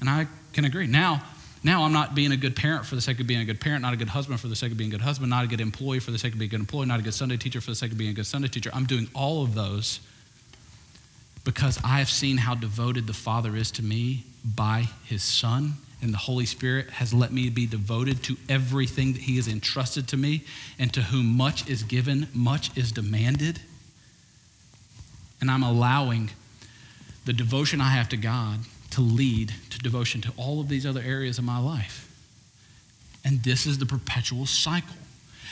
And I can agree. Now, now I'm not being a good parent for the sake of being a good parent, not a good husband for the sake of being a good husband, not a good employee for the sake of being a good employee, not a good Sunday teacher for the sake of being a good Sunday teacher. I'm doing all of those because I have seen how devoted the Father is to me by his Son, and the Holy Spirit has let me be devoted to everything that he has entrusted to me, and to whom much is given, much is demanded. And I'm allowing the devotion I have to God to lead to devotion to all of these other areas of my life. And this is the perpetual cycle.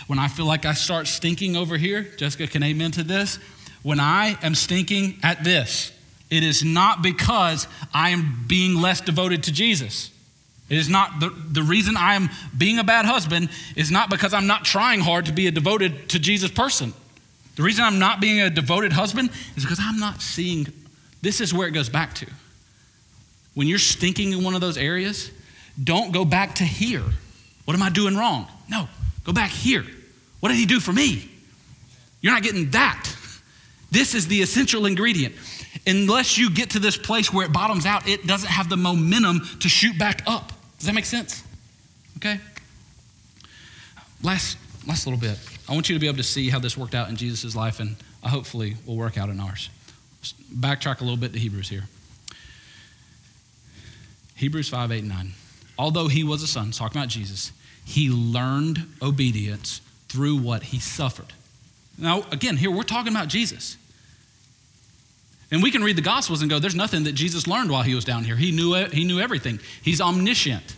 When I feel like I start stinking over here, Jessica can amen to this when I am stinking at this, it is not because I am being less devoted to Jesus. It is not the, the reason I am being a bad husband is not because I'm not trying hard to be a devoted to Jesus person. The reason I'm not being a devoted husband is because I'm not seeing. This is where it goes back to. When you're stinking in one of those areas, don't go back to here. What am I doing wrong? No, go back here. What did he do for me? You're not getting that. This is the essential ingredient. Unless you get to this place where it bottoms out, it doesn't have the momentum to shoot back up. Does that make sense? Okay? Last, last little bit. I want you to be able to see how this worked out in Jesus' life, and hopefully will work out in ours. backtrack a little bit to Hebrews here. Hebrews 5, 8, 9. Although he was a son, talking about Jesus, he learned obedience through what he suffered. Now, again, here we're talking about Jesus. And we can read the Gospels and go, there's nothing that Jesus learned while he was down here. He knew, he knew everything. He's omniscient.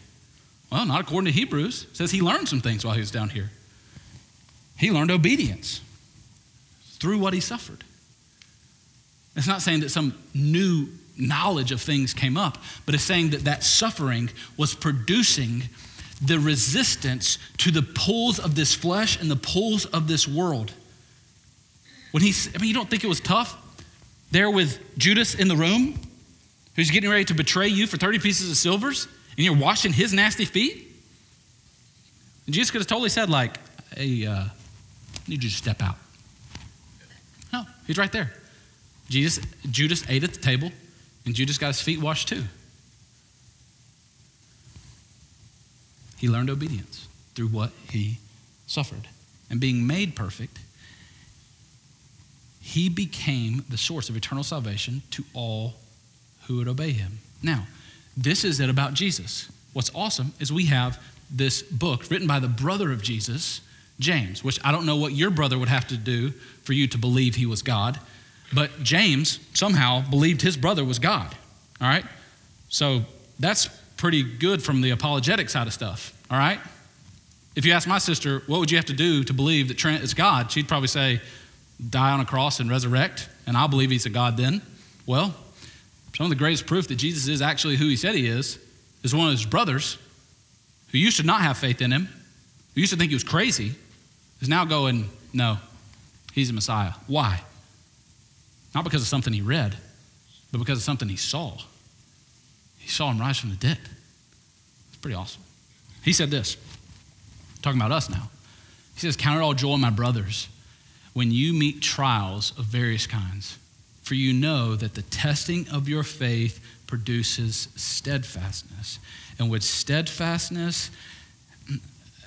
Well, not according to Hebrews. It says he learned some things while he was down here. He learned obedience through what he suffered. It's not saying that some new knowledge of things came up, but it's saying that that suffering was producing the resistance to the pulls of this flesh and the pulls of this world. When he, I mean, you don't think it was tough? There with Judas in the room, who's getting ready to betray you for 30 pieces of silvers, and you're washing his nasty feet? And Jesus could have totally said, like, hey, uh, I need you to step out. No, he's right there. Jesus, Judas ate at the table, and Judas got his feet washed too. He learned obedience through what he suffered. And being made perfect, he became the source of eternal salvation to all who would obey him. Now, this is it about Jesus. What's awesome is we have this book written by the brother of Jesus, James, which I don't know what your brother would have to do for you to believe he was God, but James somehow believed his brother was God. All right? So that's pretty good from the apologetic side of stuff. All right? If you ask my sister, what would you have to do to believe that Trent is God? She'd probably say, die on a cross and resurrect, and I'll believe he's a God then. Well, some of the greatest proof that Jesus is actually who he said he is is one of his brothers who used to not have faith in him, who used to think he was crazy, is now going, no, he's a Messiah. Why? Not because of something he read, but because of something he saw. He saw him rise from the dead. It's pretty awesome. He said this, talking about us now. He says, Count it all joy, my brothers when you meet trials of various kinds, for you know that the testing of your faith produces steadfastness. And with steadfastness,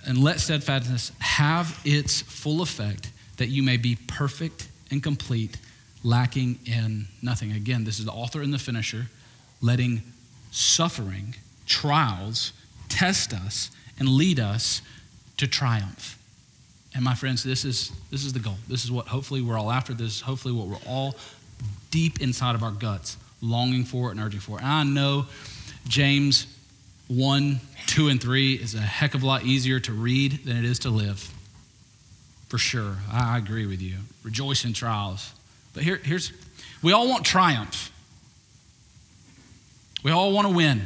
and let steadfastness have its full effect, that you may be perfect and complete, lacking in nothing. Again, this is the author and the finisher, letting suffering, trials, test us and lead us to triumph. And my friends, this is, this is the goal. This is what hopefully we're all after. This is hopefully what we're all deep inside of our guts longing for and urging for. And I know James 1, 2, and 3 is a heck of a lot easier to read than it is to live. For sure. I agree with you. Rejoice in trials. But here, here's, we all want triumph. We all want to win.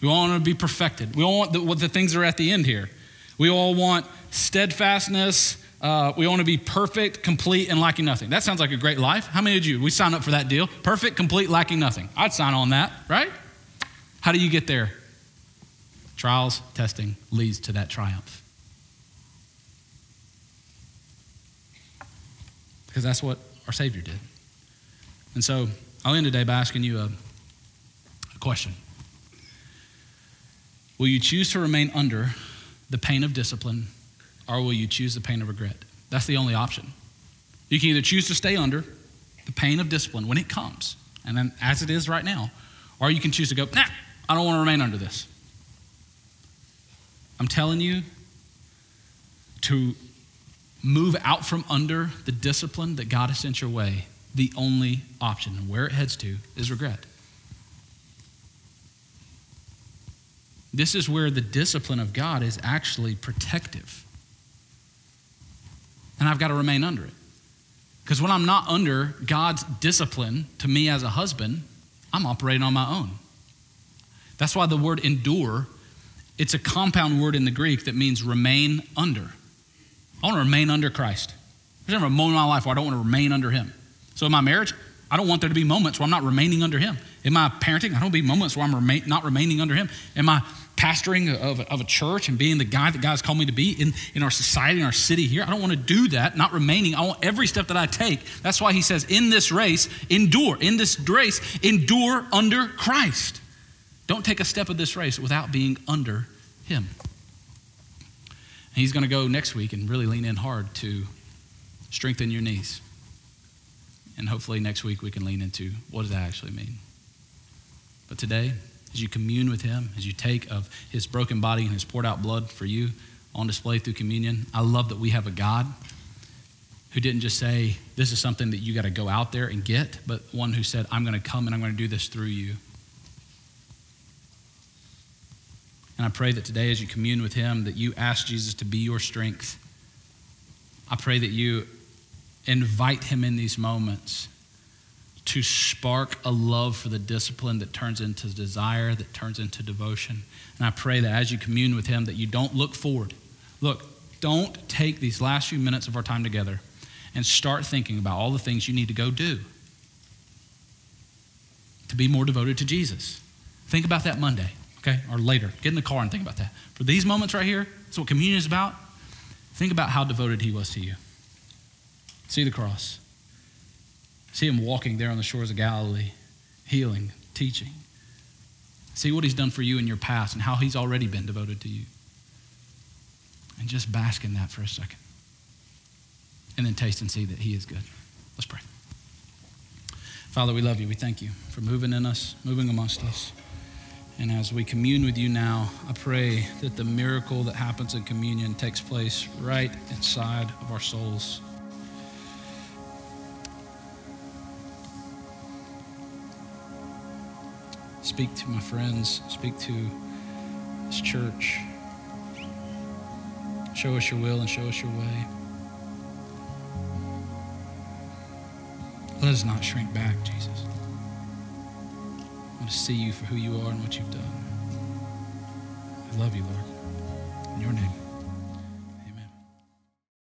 We all want to be perfected. We all want the, what the things that are at the end here. We all want steadfastness, Uh, we want to be perfect, complete, and lacking nothing. That sounds like a great life. How many of you? We sign up for that deal. Perfect, complete, lacking nothing. I'd sign on that, right? How do you get there? Trials, testing leads to that triumph. Because that's what our Savior did. And so I'll end today by asking you a, a question Will you choose to remain under the pain of discipline, or will you choose the pain of regret? That's the only option. You can either choose to stay under the pain of discipline when it comes, and then as it is right now, or you can choose to go, nah, I don't want to remain under this. I'm telling you to move out from under the discipline that God has sent your way. The only option, and where it heads to, is regret. This is where the discipline of God is actually protective. And I've got to remain under it. Because when I'm not under God's discipline to me as a husband, I'm operating on my own. That's why the word endure, it's a compound word in the Greek that means remain under. I want to remain under Christ. There's never a moment in my life where I don't want to remain under Him. So in my marriage, I don't want there to be moments where I'm not remaining under Him. In my parenting, I don't be moments where I'm remain, not remaining under Him. In my pastoring of, of a church and being the guy that God's called me to be in, in our society, in our city here. I don't want to do that, not remaining. I want every step that I take. That's why he says, in this race, endure. In this race, endure under Christ. Don't take a step of this race without being under him. And he's going to go next week and really lean in hard to strengthen your knees. And hopefully next week we can lean into what does that actually mean. But today, as you commune with Him, as you take of His broken body and His poured out blood for you on display through communion. I love that we have a God who didn't just say, This is something that you got to go out there and get, but one who said, I'm going to come and I'm going to do this through you. And I pray that today, as you commune with Him, that you ask Jesus to be your strength. I pray that you invite Him in these moments to spark a love for the discipline that turns into desire, that turns into devotion. And I pray that as you commune with Him, that you don't look forward. Look, don't take these last few minutes of our time together and start thinking about all the things you need to go do to be more devoted to Jesus. Think about that Monday, okay, or later. Get in the car and think about that. For these moments right here, that's what communion is about. Think about how devoted He was to you. See the cross. See him walking there on the shores of Galilee, healing, teaching. See what he's done for you in your past and how he's already been devoted to you. And just bask in that for a second. And then taste and see that he is good. Let's pray. Father, we love you. We thank you for moving in us, moving amongst us. And as we commune with you now, I pray that the miracle that happens in communion takes place right inside of our souls. Speak to my friends. Speak to this church. Show us your will and show us your way. Let us not shrink back, Jesus. I want to see you for who you are and what you've done. I love you, Lord. In your name.